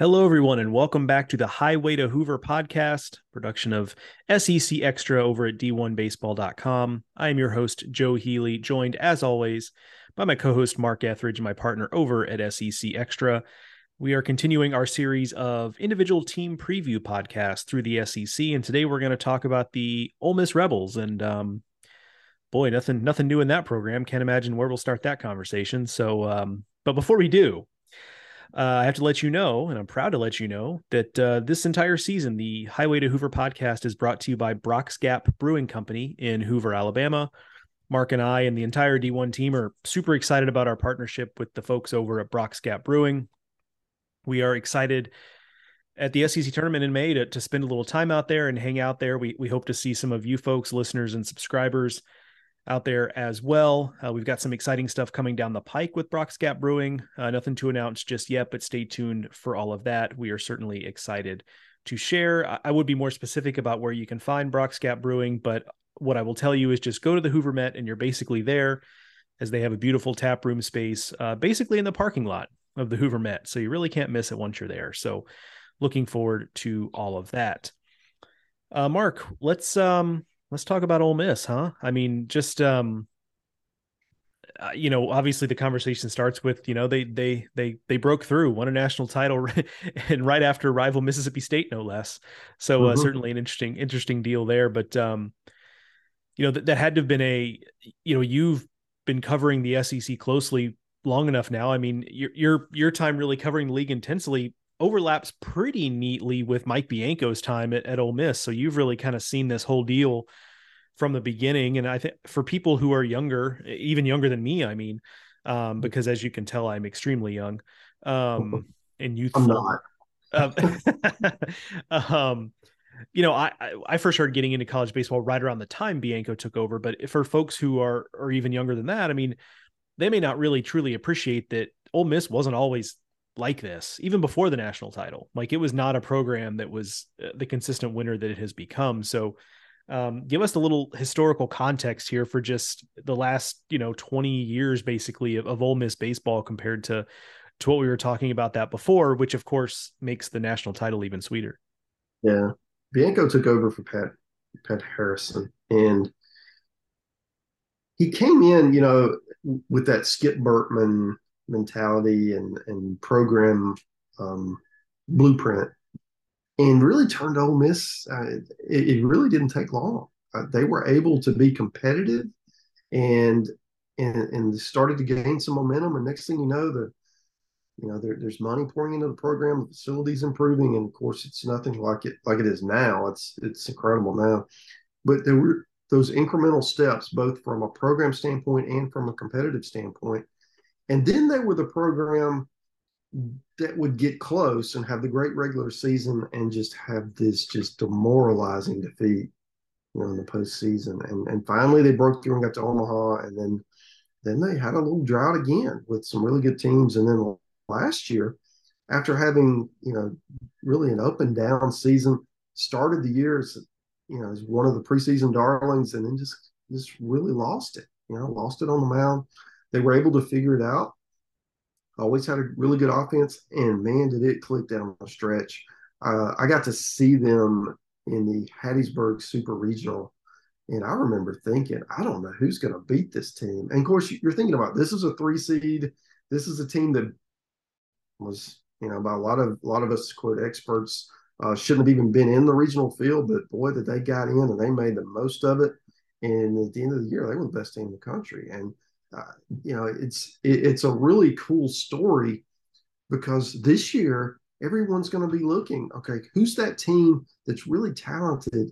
Hello, everyone, and welcome back to the Highway to Hoover podcast, production of SEC Extra over at D1Baseball.com. I am your host, Joe Healy, joined as always by my co host, Mark Etheridge, and my partner over at SEC Extra. We are continuing our series of individual team preview podcasts through the SEC, and today we're going to talk about the Ole Miss Rebels. And um, boy, nothing, nothing new in that program. Can't imagine where we'll start that conversation. So, um, but before we do, uh, I have to let you know, and I'm proud to let you know, that uh, this entire season, the Highway to Hoover podcast is brought to you by Brock's Gap Brewing Company in Hoover, Alabama. Mark and I and the entire D1 team are super excited about our partnership with the folks over at Brock's Gap Brewing. We are excited at the SEC tournament in May to, to spend a little time out there and hang out there. We, we hope to see some of you folks, listeners, and subscribers out there as well. Uh, we've got some exciting stuff coming down the pike with Brock's Gap Brewing. Uh, nothing to announce just yet, but stay tuned for all of that. We are certainly excited to share. I, I would be more specific about where you can find Brock's Gap Brewing, but what I will tell you is just go to the Hoover Met and you're basically there as they have a beautiful tap room space, uh, basically in the parking lot of the Hoover Met. So you really can't miss it once you're there. So looking forward to all of that. Uh, Mark, let's um, let's talk about Ole Miss, huh? I mean, just um, uh, you know, obviously the conversation starts with you know they they they they broke through, won a national title, and right after rival Mississippi State, no less. So uh, mm-hmm. certainly an interesting interesting deal there. But um, you know that that had to have been a you know you've been covering the SEC closely long enough now. I mean, your your your time really covering the league intensely overlaps pretty neatly with Mike Bianco's time at, at Ole Miss. So you've really kind of seen this whole deal from the beginning. And I think for people who are younger, even younger than me, I mean, um, mm-hmm. because as you can tell, I'm extremely young um, and youthful. I'm not. um, um, you know, I, I first started getting into college baseball right around the time Bianco took over. But for folks who are or even younger than that, I mean, they may not really truly appreciate that Ole Miss wasn't always like this even before the national title like it was not a program that was uh, the consistent winner that it has become. So um, give us a little historical context here for just the last you know 20 years basically of, of Ole Miss baseball compared to to what we were talking about that before which of course makes the national title even sweeter. Yeah. Bianco took over for pat pat harrison and he came in you know with that skip bertman mentality and and program um, blueprint, and really turned Ole Miss. Uh, it, it, really didn't take long. Uh, they were able to be competitive, and and and started to gain some momentum. And next thing you know, the you know there, there's money pouring into the program, the facilities improving, and of course it's nothing like it like it is now. It's it's incredible now, but there were those incremental steps, both from a program standpoint and from a competitive standpoint, and then they were the program that would get close and have the great regular season and just have this just demoralizing defeat, you know, in the postseason. And and finally they broke through and got to Omaha, and then then they had a little drought again with some really good teams. And then last year, after having you know really an up and down season, started the year as you know as one of the preseason darlings, and then just just really lost it. You know, lost it on the mound they were able to figure it out. Always had a really good offense, and man, did it click down the stretch. Uh, I got to see them in the Hattiesburg Super Regional, and I remember thinking, I don't know who's going to beat this team. And of course, you're thinking about this is a three seed. This is a team that was, you know, by a lot of a lot of us quote experts uh, shouldn't have even been in the regional field, but boy, that they got in and they made the most of it. And at the end of the year, they were the best team in the country. And uh, you know, it's it, it's a really cool story because this year everyone's going to be looking. Okay, who's that team that's really talented,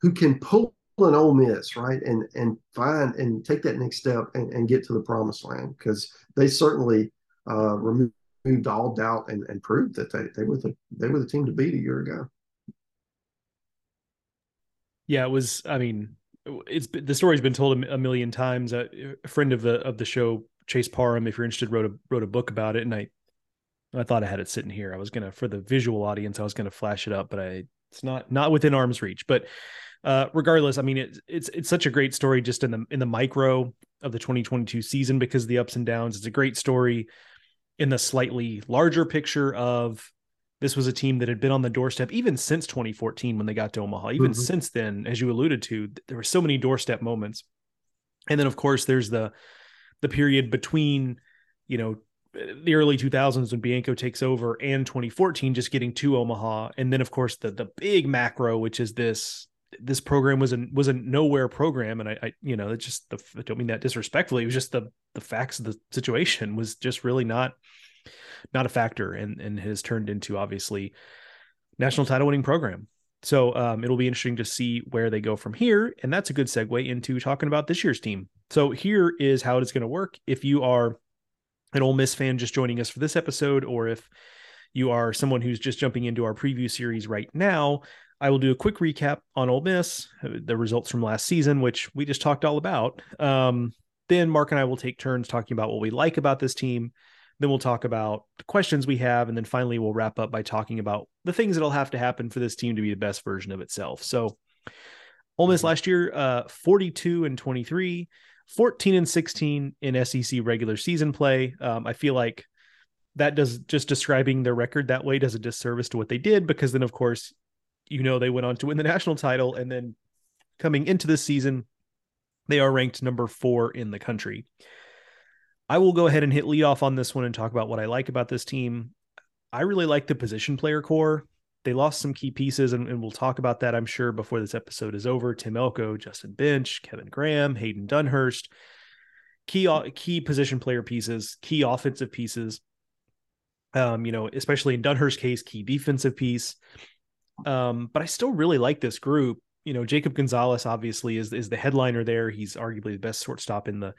who can pull an Ole Miss, right, and and find and take that next step and, and get to the promised land because they certainly uh, removed all doubt and, and proved that they, they were the they were the team to beat a year ago. Yeah, it was. I mean, it's the story's been told a, million times. A, friend of the of the show, Chase Parham, if you're interested, wrote a wrote a book about it, and I I thought I had it sitting here. I was gonna for the visual audience, I was gonna flash it up, but I it's not not within arm's reach. But uh, regardless, I mean it's it's it's such a great story just in the in the micro of the 2022 season because of the ups and downs. It's a great story in the slightly larger picture of this was a team that had been on the doorstep even since 2014 when they got to Omaha. Even mm-hmm. since then, as you alluded to, there were so many doorstep moments. And then, of course, there's the the period between, you know, the early 2000s when Bianco takes over and 2014 just getting to Omaha and then of course the the big macro which is this this program was a was a nowhere program and I, I you know it's just the I don't mean that disrespectfully it was just the the facts of the situation was just really not not a factor and and has turned into obviously national title winning program so um, it'll be interesting to see where they go from here and that's a good segue into talking about this year's team so here is how it is going to work if you are an Ole Miss fan just joining us for this episode, or if you are someone who's just jumping into our preview series right now, I will do a quick recap on Ole Miss, the results from last season, which we just talked all about. Um, then Mark and I will take turns talking about what we like about this team. Then we'll talk about the questions we have, and then finally we'll wrap up by talking about the things that'll have to happen for this team to be the best version of itself. So, Ole Miss last year, uh, 42 and 23. 14 and 16 in SEC regular season play. Um, I feel like that does just describing their record that way does a disservice to what they did because then, of course, you know, they went on to win the national title. And then coming into this season, they are ranked number four in the country. I will go ahead and hit lead off on this one and talk about what I like about this team. I really like the position player core they lost some key pieces, and, and, we'll talk about that, I'm sure, before this episode is over. Tim Elko, Justin Bench, Kevin Graham, Hayden Dunhurst, key key position player pieces, key offensive pieces. Um, you know, especially in Dunhurst's case, key defensive piece. Um, but I still really like this group. You know, Jacob Gonzalez obviously is is the headliner there. He's arguably the best shortstop in the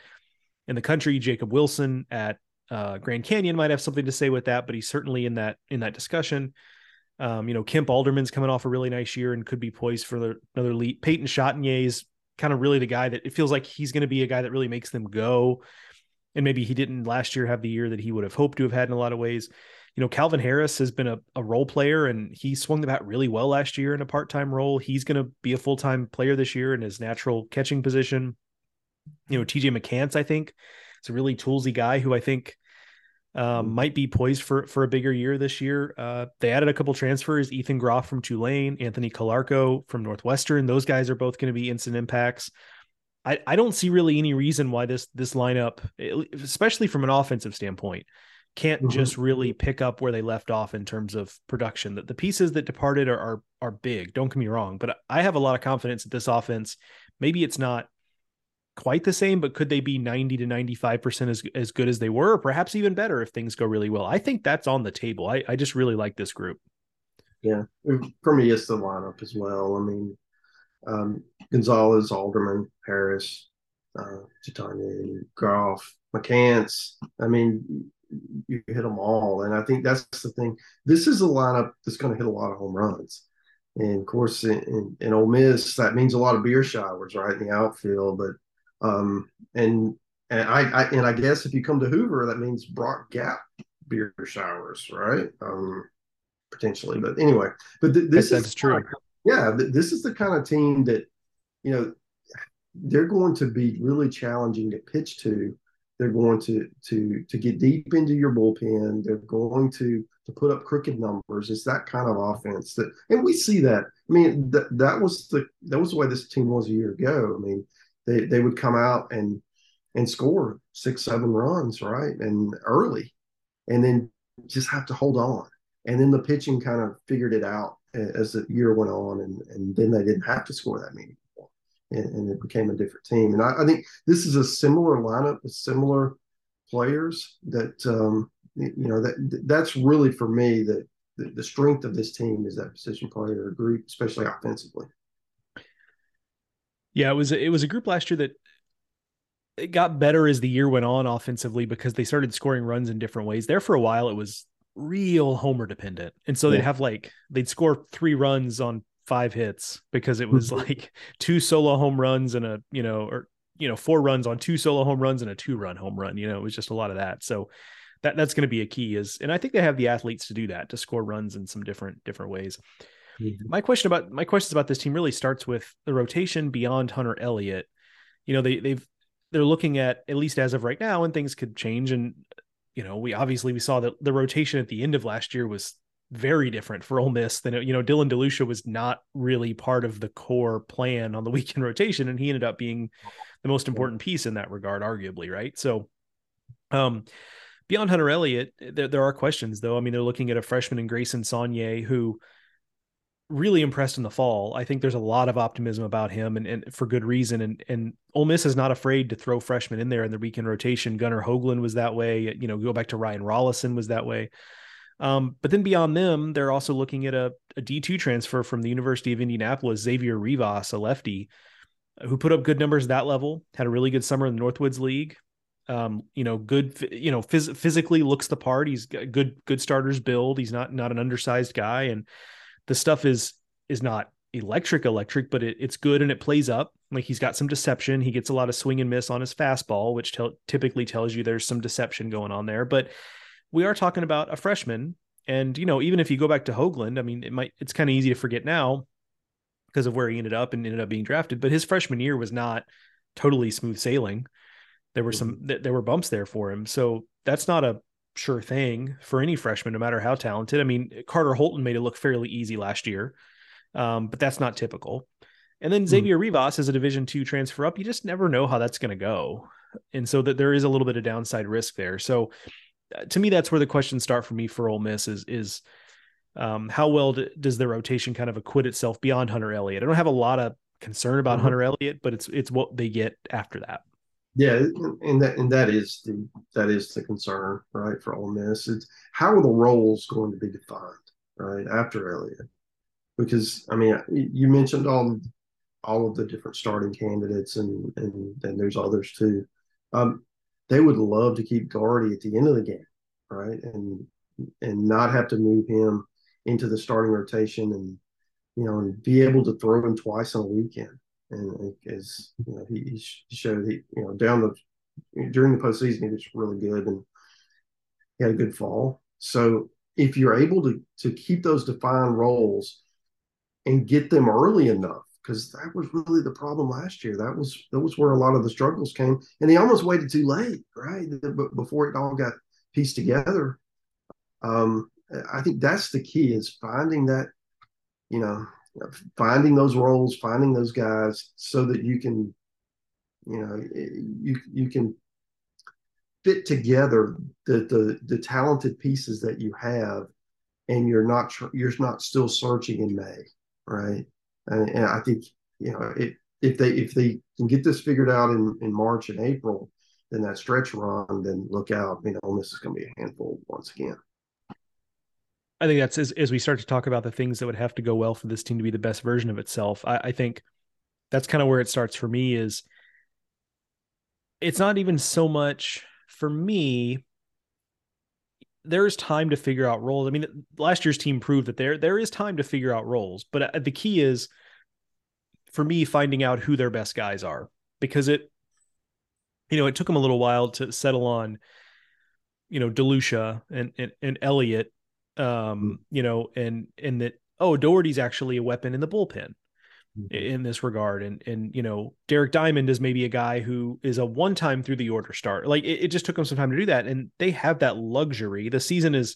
in the country. Jacob Wilson at uh, Grand Canyon might have something to say with that, but he's certainly in that in that discussion. Um, you know, Kemp Alderman's coming off a really nice year and could be poised for the, another lead. Peyton Chatagnier is kind of really the guy that it feels like he's going to be a guy that really makes them go. And maybe he didn't last year have the year that he would have hoped to have had in a lot of ways. You know, Calvin Harris has been a, a role player and he swung the bat really well last year in a part time role. He's going to be a full time player this year in his natural catching position. You know, TJ McCants, I think, it's a really toolsy guy who I think um, might be poised for for a bigger year this year. Uh, they added a couple transfers: Ethan Groff from Tulane, Anthony Calarco from Northwestern. Those guys are both going to be instant impacts. I, I don't see really any reason why this this lineup, especially from an offensive standpoint, can't mm-hmm. just really pick up where they left off in terms of production. That the pieces that departed are, are are big. Don't get me wrong, but I have a lot of confidence that this offense. Maybe it's not quite the same, but could they be 90 to 95% as, as good as they were, or perhaps even better if things go really well? I think that's on the table. I, I just really like this group. Yeah. For me, it's the lineup as well. I mean, um, Gonzalez, Alderman, Harris, uh, Chatagnier, Groff, McCants. I mean, you hit them all. And I think that's the thing. This is a lineup that's going to hit a lot of home runs. And of course, in, in, in Ole Miss, that means a lot of beer showers, right, in the outfield. But um, and and I, I, and I guess if you come to Hoover, that means Brock Gap beer showers, right? Um, potentially, but anyway, but th- this that's, is true. Yeah, th- this is the kind of team that you know they're going to be really challenging to pitch to. They're going to to to get deep into your bullpen. They're going to to put up crooked numbers. It's that kind of offense that, and we see that. I mean, that that was the that was the way this team was a year ago. I mean, they they would come out and and score six seven runs right and early, and then just have to hold on. And then the pitching kind of figured it out as the year went on, and and then they didn't have to score that many. And, and it became a different team. And I, I, think this is a similar lineup with similar players that um, you know that that's really for me that the, the strength of this team is that position player group, especially offensively. Yeah, it was it was a group last year that it got better as the year went on offensively because they started scoring runs in different ways. There for a while, it was real homer dependent, and so yeah. they'd have like they'd score three runs on five hits because it was like two solo home runs and a you know or you know four runs on two solo home runs and a two run home run. You know, it was just a lot of that. So that that's going to be a key is, and I think they have the athletes to do that to score runs in some different different ways. Mm-hmm. My question about my questions about this team really starts with the rotation beyond Hunter Elliott. You know, they they've they're looking at at least as of right now, and things could change. And you know, we obviously we saw that the rotation at the end of last year was very different for Ole Miss than you know Dylan DeLucia was not really part of the core plan on the weekend rotation, and he ended up being the most important piece in that regard, arguably, right? So, um, beyond Hunter Elliott, there, there are questions though. I mean, they're looking at a freshman in Grayson Saunier who really impressed in the fall. I think there's a lot of optimism about him and, and for good reason. And and Ole Miss is not afraid to throw freshmen in there in the weekend rotation. Gunnar Hoglund was that way. You know, go back to Ryan Rollison was that way. Um, but then beyond them, they're also looking at a a D2 transfer from the University of Indianapolis, Xavier Rivas, a lefty, who put up good numbers at that level, had a really good summer in the Northwoods League. Um, you know, good, you know, phys- physically looks the part. He's good, good starters build. He's not, not an undersized guy. And the stuff is is not electric electric but it, it's good and it plays up. Like he's got some deception. He gets a lot of swing and miss on his fastball which typically tells you there's some deception going on there. But we are talking about a freshman. And you know even if you go back to Hoglund I mean it might it's kind of easy to forget now because of where he ended up and ended up being drafted. But his freshman year was not totally smooth sailing. There were some mm-hmm. there were bumps there for him. So that's not a sure thing for any freshman, no matter how talented. I mean, Carter Holton made it look fairly easy last year, um, but that's not typical. And then hmm. Xavier mm. Rivas is a Division two transfer up. You just never know how that's going to go, and so that there is a little bit of downside risk there. So, uh, to me, that's where the questions start for me for Ole Miss is is um, how well d- does the rotation kind of acquit itself beyond Hunter Elliott? I don't have a lot of concern about mm-hmm. Hunter Elliott, but it's it's what they get after that. Yeah, and that and that is the that is the concern, right, for Ole Miss. It's how are the roles going to be defined, right, after Elliott? Because I mean, you mentioned all all of the different starting candidates, and and then there's others too. Um, they would love to keep Guardy at the end of the game, right, and and not have to move him into the starting rotation, and you know, and be able to throw him twice on a weekend and as you know, he, he showed he you know down the during the postseason he was really good and he had a good fall. So if you're able to to keep those defined roles and get them early enough, because that was really the problem last year. That was that was where a lot of the struggles came, and he almost waited too late, right? Before it all got pieced together. Um, I think that's the key is finding that, you know, finding those roles, finding those guys, so that you can, you know, you you can fit together the the, the talented pieces that you have, and you're not you're not still searching in May, right? And, and I think you know it if they if they can get this figured out in in March and April, then that stretch run, then look out. You know, this is going to be a handful once again. I think that's as, as we start to talk about the things that would have to go well for this team to be the best version of itself. I, I think that's kind of where it starts for me is it's not even so much for me there's time to figure out roles. I mean, last year's team proved that there there is time to figure out roles, but uh, the key is for me finding out who their best guys are because it you know, it took them a little while to settle on you know, DeLucia and and, and Elliott um, you know, and and that oh, Dougherty's actually a weapon in the bullpen mm-hmm. in this regard, and and you know, Derek Diamond is maybe a guy who is a one time through the order start. Like it, it just took them some time to do that, and they have that luxury. The season is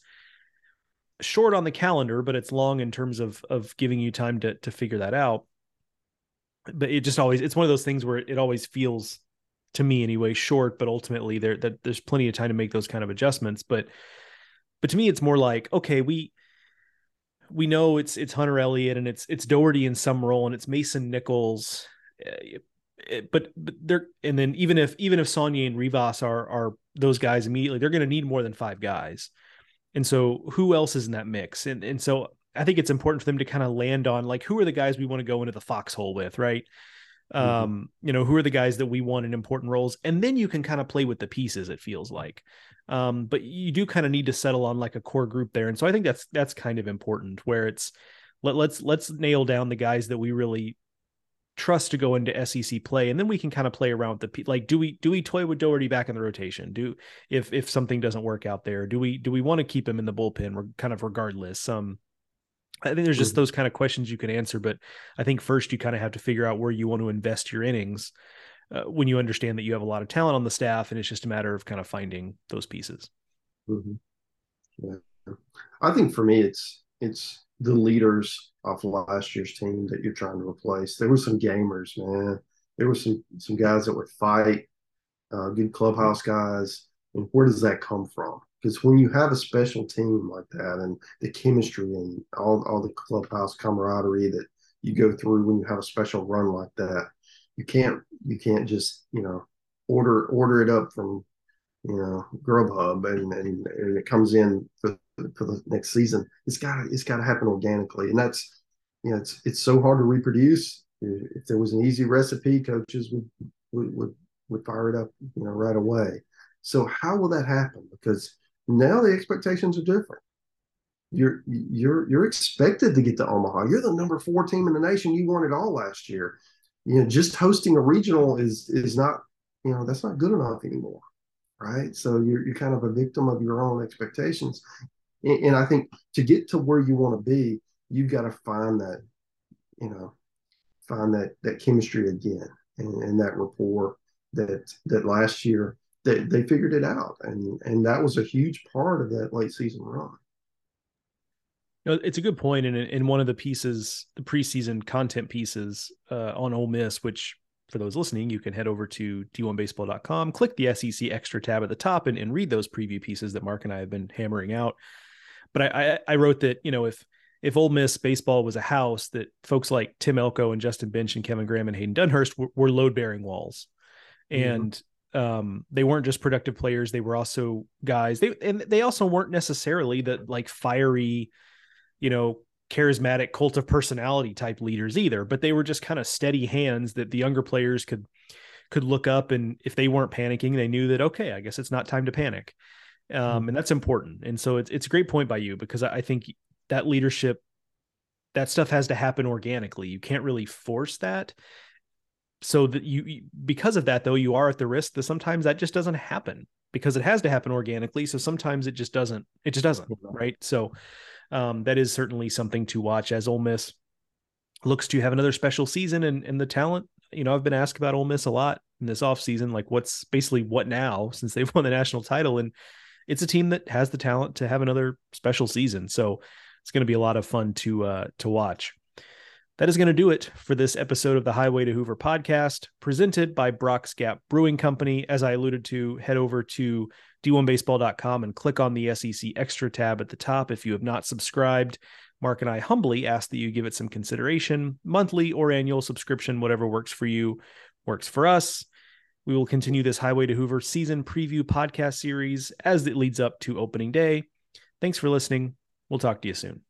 short on the calendar, but it's long in terms of of giving you time to to figure that out. But it just always it's one of those things where it always feels to me anyway short, but ultimately there that there's plenty of time to make those kind of adjustments. But but to me, it's more like, okay, we we know it's it's Hunter Elliott and it's it's Dougherty in some role and it's Mason Nichols. Eh, eh, but but they're and then even if even if Saunier and Rivas are are those guys immediately, they're going to need more than five guys. And so who else is in that mix? And and so I think it's important for them to kind of land on like who are the guys we want to go into the foxhole with, right? Mm-hmm. Um, you know, who are the guys that we want in important roles, and then you can kind of play with the pieces. It feels like, um, but you do kind of need to settle on like a core group there, and so I think that's that's kind of important. Where it's let let's let's nail down the guys that we really trust to go into SEC play, and then we can kind of play around with the like. Do we do we toy with Dougherty back in the rotation? Do if if something doesn't work out there, do we do we want to keep him in the bullpen? We're kind of regardless. Um, I think there's just mm-hmm. those kind of questions you can answer, but I think first you kind of have to figure out where you want to invest your innings uh, when you understand that you have a lot of talent on the staff, and it's just a matter of kind of finding those pieces. Mm-hmm. Yeah, I think for me, it's it's the leaders off of last year's team that you're trying to replace. There were some gamers, man. There were some some guys that would fight, uh, good clubhouse guys. And where does that come from? Because when you have a special team like that, and the chemistry and all all the clubhouse camaraderie that you go through when you have a special run like that, you can't you can't just you know order order it up from you know Grubhub and and, and it comes in for for the next season. It's got it's got to happen organically, and that's you know it's it's so hard to reproduce. If there was an easy recipe, coaches would would would, would fire it up you know right away. So how will that happen? Because now the expectations are different. You're you're you're expected to get to Omaha. You're the number four team in the nation. You won it all last year. You know, just hosting a regional is is not you know that's not good enough anymore right so you're, you're kind of a victim of your own expectations and, and I think to get to where you want to be, you've got to find that, you know, find that that chemistry again and, and that rapport that that last year they, they figured it out and and that was a huge part of that late season run it's a good point. and in one of the pieces the preseason content pieces uh, on Ole Miss which for those listening you can head over to d1baseball.com click the sec extra tab at the top and, and read those preview pieces that mark and i have been hammering out but I, I, I wrote that you know if if Ole Miss baseball was a house, that folks like Tim Elko and Justin Bench and Kevin Graham and Hayden Dunhurst were, were load bearing walls, mm-hmm. and um, they weren't just productive players; they were also guys. They and they also weren't necessarily the like fiery, you know, charismatic cult of personality type leaders either. But they were just kind of steady hands that the younger players could could look up and if they weren't panicking, they knew that okay, I guess it's not time to panic um, and that's important. And so it's it's a great point by you because I think that leadership, that stuff has to happen organically. You can't really force that. So that you because of that though, you are at the risk that sometimes that just doesn't happen because it has to happen organically. So sometimes it just doesn't. It just doesn't. Right. So um, that is certainly something to watch as Ole Miss looks to have another special season and and the talent. You know, I've been asked about Ole Miss a lot in this offseason, like what's basically what now since they've won the national title and it's a team that has the talent to have another special season. So it's going to be a lot of fun to uh, to watch. That is going to do it for this episode of the Highway to Hoover podcast, presented by Brock's Gap Brewing Company. As I alluded to, head over to d1baseball.com and click on the SEC Extra tab at the top if you have not subscribed. Mark and I humbly ask that you give it some consideration. Monthly or annual subscription, whatever works for you, works for us. We will continue this Highway to Hoover season preview podcast series as it leads up to opening day. Thanks for listening. We'll talk to you soon.